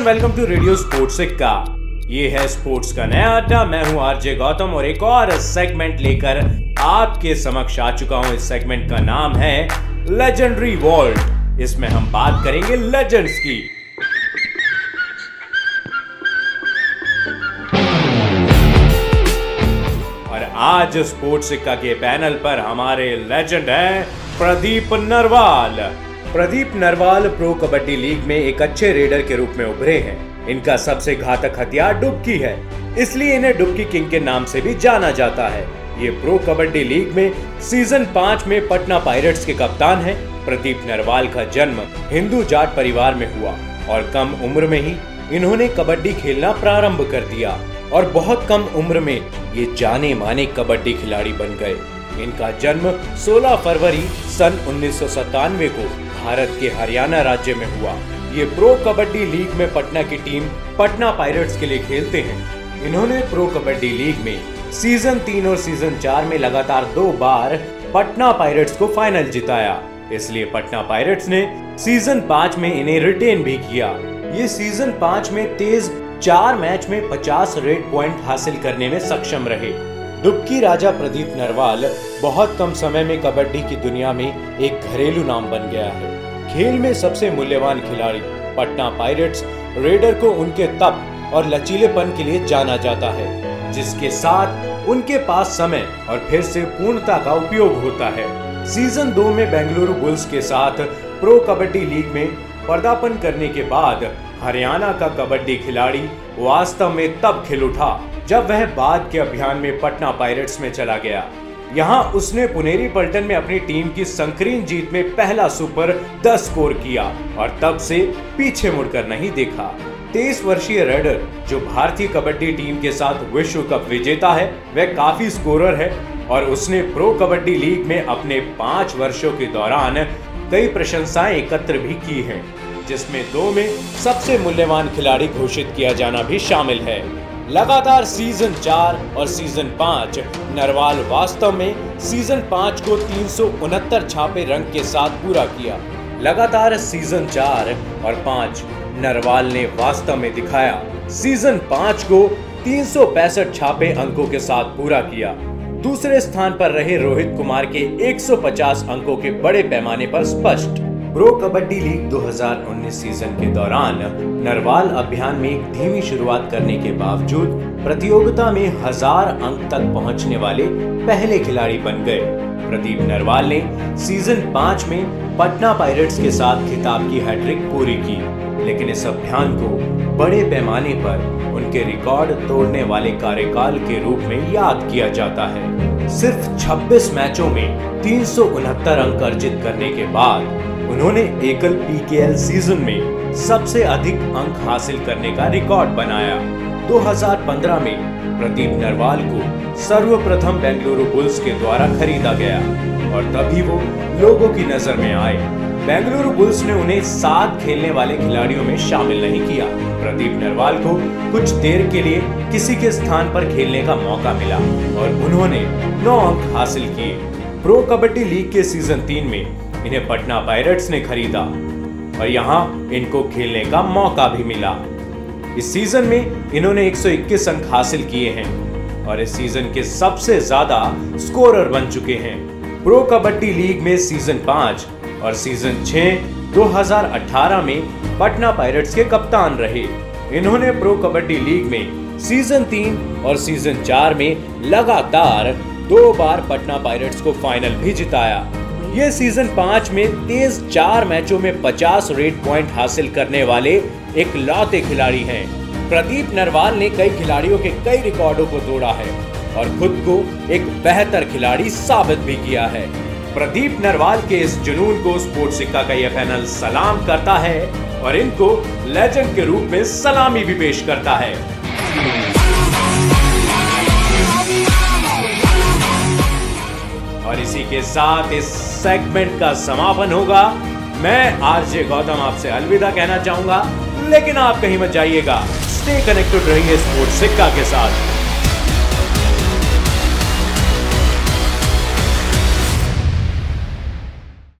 And welcome to radio sports सिक्का ये है स्पोर्ट्स का नया अड्डा। मैं हूँ आरजे गौतम और एक और सेगमेंट लेकर आपके समक्ष आ चुका हूँ। इस सेगमेंट का नाम है लेजेंडरी वॉल्ट इसमें हम बात करेंगे लेजेंड्स की। और आज स्पोर्ट्स सिक्का के पैनल पर हमारे लेजेंड हैं प्रदीप नरवाल। प्रदीप नरवाल प्रो कबड्डी लीग में एक अच्छे रेडर के रूप में उभरे हैं। इनका सबसे घातक हथियार डुबकी है। इसलिए इन्हें डुबकी किंग के नाम से भी जाना जाता है। ये प्रो कबड्डी लीग में सीज़न पाँच में पटना पायरेट्स के कप्तान हैं। प्रदीप नरवाल का जन्म हिंदू जाट परिवार में हुआ और कम उम्र में ही इन्होंने कबड्डी खेलना प्रारंभ कर दिया और बहुत कम उम्र में ये जाने माने कबड्डी खिलाड़ी बन गए। इनका जन्म 16 फरवरी सन उन्नीस सौ सतानवे को भारत के हरियाणा राज्य में हुआ। ये प्रो कबड्डी लीग में पटना की टीम पटना पायरेट्स के लिए खेलते हैं। इन्होंने प्रो कबड्डी लीग में सीज़न तीन और सीज़न चार में लगातार दो बार पटना पायरेट्स को फाइनल जिताया। इसलिए पटना पायरेट्स ने सीज़न पाँच में इन्हें रिटेन भी किया। ये सीज़न पाँच में तेज चार मैच में 50 रेड पॉइंट हासिल करने में सक्षम रहे। डुबकी राजा प्रदीप नरवाल बहुत कम समय में कबड्डी की दुनिया में एक घरेलू नाम बन गया है। खेल में सबसे मूल्यवान खिलाड़ी पटना पायरेट्स, रेडर को उनके तप और लचीलेपन के लिए जाना जाता है, जिसके साथ उनके पास समय और फिर से पूर्णता का उपयोग होता है। सीज़न दो में बेंगलुरु बुल्स के साथ प्रो कबड्डी लीग में पर्दापन करने के बाद हरियाणा का कबड्डी खिलाड़ी वास्तव में तब खिल उठा जब वह बाद के अभियान में पटना पायरेट्स में चला गया। यहाँ उसने पुनेरी पल्टन में अपनी टीम की संकीर्ण जीत में पहला सुपर दस स्कोर किया और तब से पीछे मुड़कर नहीं देखा। तेईस वर्षीय रेडर जो भारतीय कबड्डी टीम के साथ विश्व कप विजेता है, वह काफ़ी स्कोरर है और उसने प्रो कबड्डी लीग में अपने पाँच वर्षों के दौरान कई प्रशंसाएँ एकत्र भी की हैं। जिसमें दो में सबसे मूल्यवान खिलाड़ी घोषित किया जाना भी शामिल है। लगातार सीज़न चार और सीज़न पाँच, नरवाल वास्तव में सीज़न पाँच को तीन सौ उनहत्तर छापे रंग के साथ पूरा किया। लगातार सीज़न चार और पाँच, नरवाल ने वास्तव में दिखाया। सीज़न पाँच को तीन सौ पैंसठ छापे अंकों के साथ पूरा किया। दूसरे स्थान पर रहे रोहित कुमार के 150 अंकों के बड़े पैमाने पर स्पष्ट। प्रो कबड्डी लीग 2019 सीज़न के दौरान नरवाल अभियान में एक धीमी शुरुआत करने के बावजूद प्रतियोगिता में हज़ार अंक तक पहुँचने वाले पहले खिलाड़ी बन गए। प्रदीप नरवाल ने सीज़न पाँच में पटना पायरेट्स के साथ खिताब की हैट्रिक पूरी की, लेकिन इस अभियान को बड़े पैमाने पर उनके रिकॉर्ड तोड़ने वाले कार्यकाल के रूप में याद किया जाता है। सिर्फ़ 26 मैचों में तीन सौ उनहत्तर अंक अर्जित करने के बाद उन्होंने एकल पीकेएल सीज़न में सबसे अधिक अंक हासिल करने का रिकॉर्ड बनाया। 2015 में प्रदीप नरवाल को सर्वप्रथम बेंगलुरु बुल्स के द्वारा खरीदा गया और तभी वो लोगों की नज़र में आए। बेंगलुरु बुल्स ने उन्हें सात खेलने वाले खिलाड़ियों में शामिल नहीं किया। प्रदीप नरवाल को कुछ देर के लिए किसी के स्थान पर खेलने का मौका मिला और उन्होंने नौ अंक हासिल किए। प्रो कबड्डी लीग के सीज़न तीन में इन्हें पटना पायरेट्स ने खरीदा और यहाँ इनको खेलने का मौका भी मिला। इस सीज़न में इन्होंने 121 अंक हासिल किए हैं और इस सीज़न के सबसे ज़्यादा स्कोरर बन चुके हैं। प्रो कबड्डी लीग में सीज़न पाँच और सीज़न छह 2018 में पटना पायरेट्स के कप्तान रहे। इन्होंने प्रो कबड्डी लीग में सीज़न तीन और सीज़न चार में लगातार दो बार पटना पायरेट्स को फाइनल भी जिताया। ये सीज़न पाँच में तेज चार मैचों में 50 रेड पॉइंट हासिल करने वाले एक लौते खिलाड़ी हैं। प्रदीप नरवाल ने कई खिलाड़ियों के कई रिकॉर्डों को तोड़ा है और खुद को एक बेहतर खिलाड़ी साबित भी किया है। प्रदीप नरवाल के इस जुनून को स्पोर्ट्स सिक्का का यह पैनल सलाम करता है और इनको लेजेंड के रूप में सलामी भी पेश करता है। और इसी के साथ इस सेगमेंट का समापन होगा। मैं आरजे गौतम आपसे अलविदा कहना चाहूँगा, लेकिन आप कहीं मत जाइएगा। स्टे कनेक्टेड रहेंगे स्पोर्ट्स सिक्का के साथ।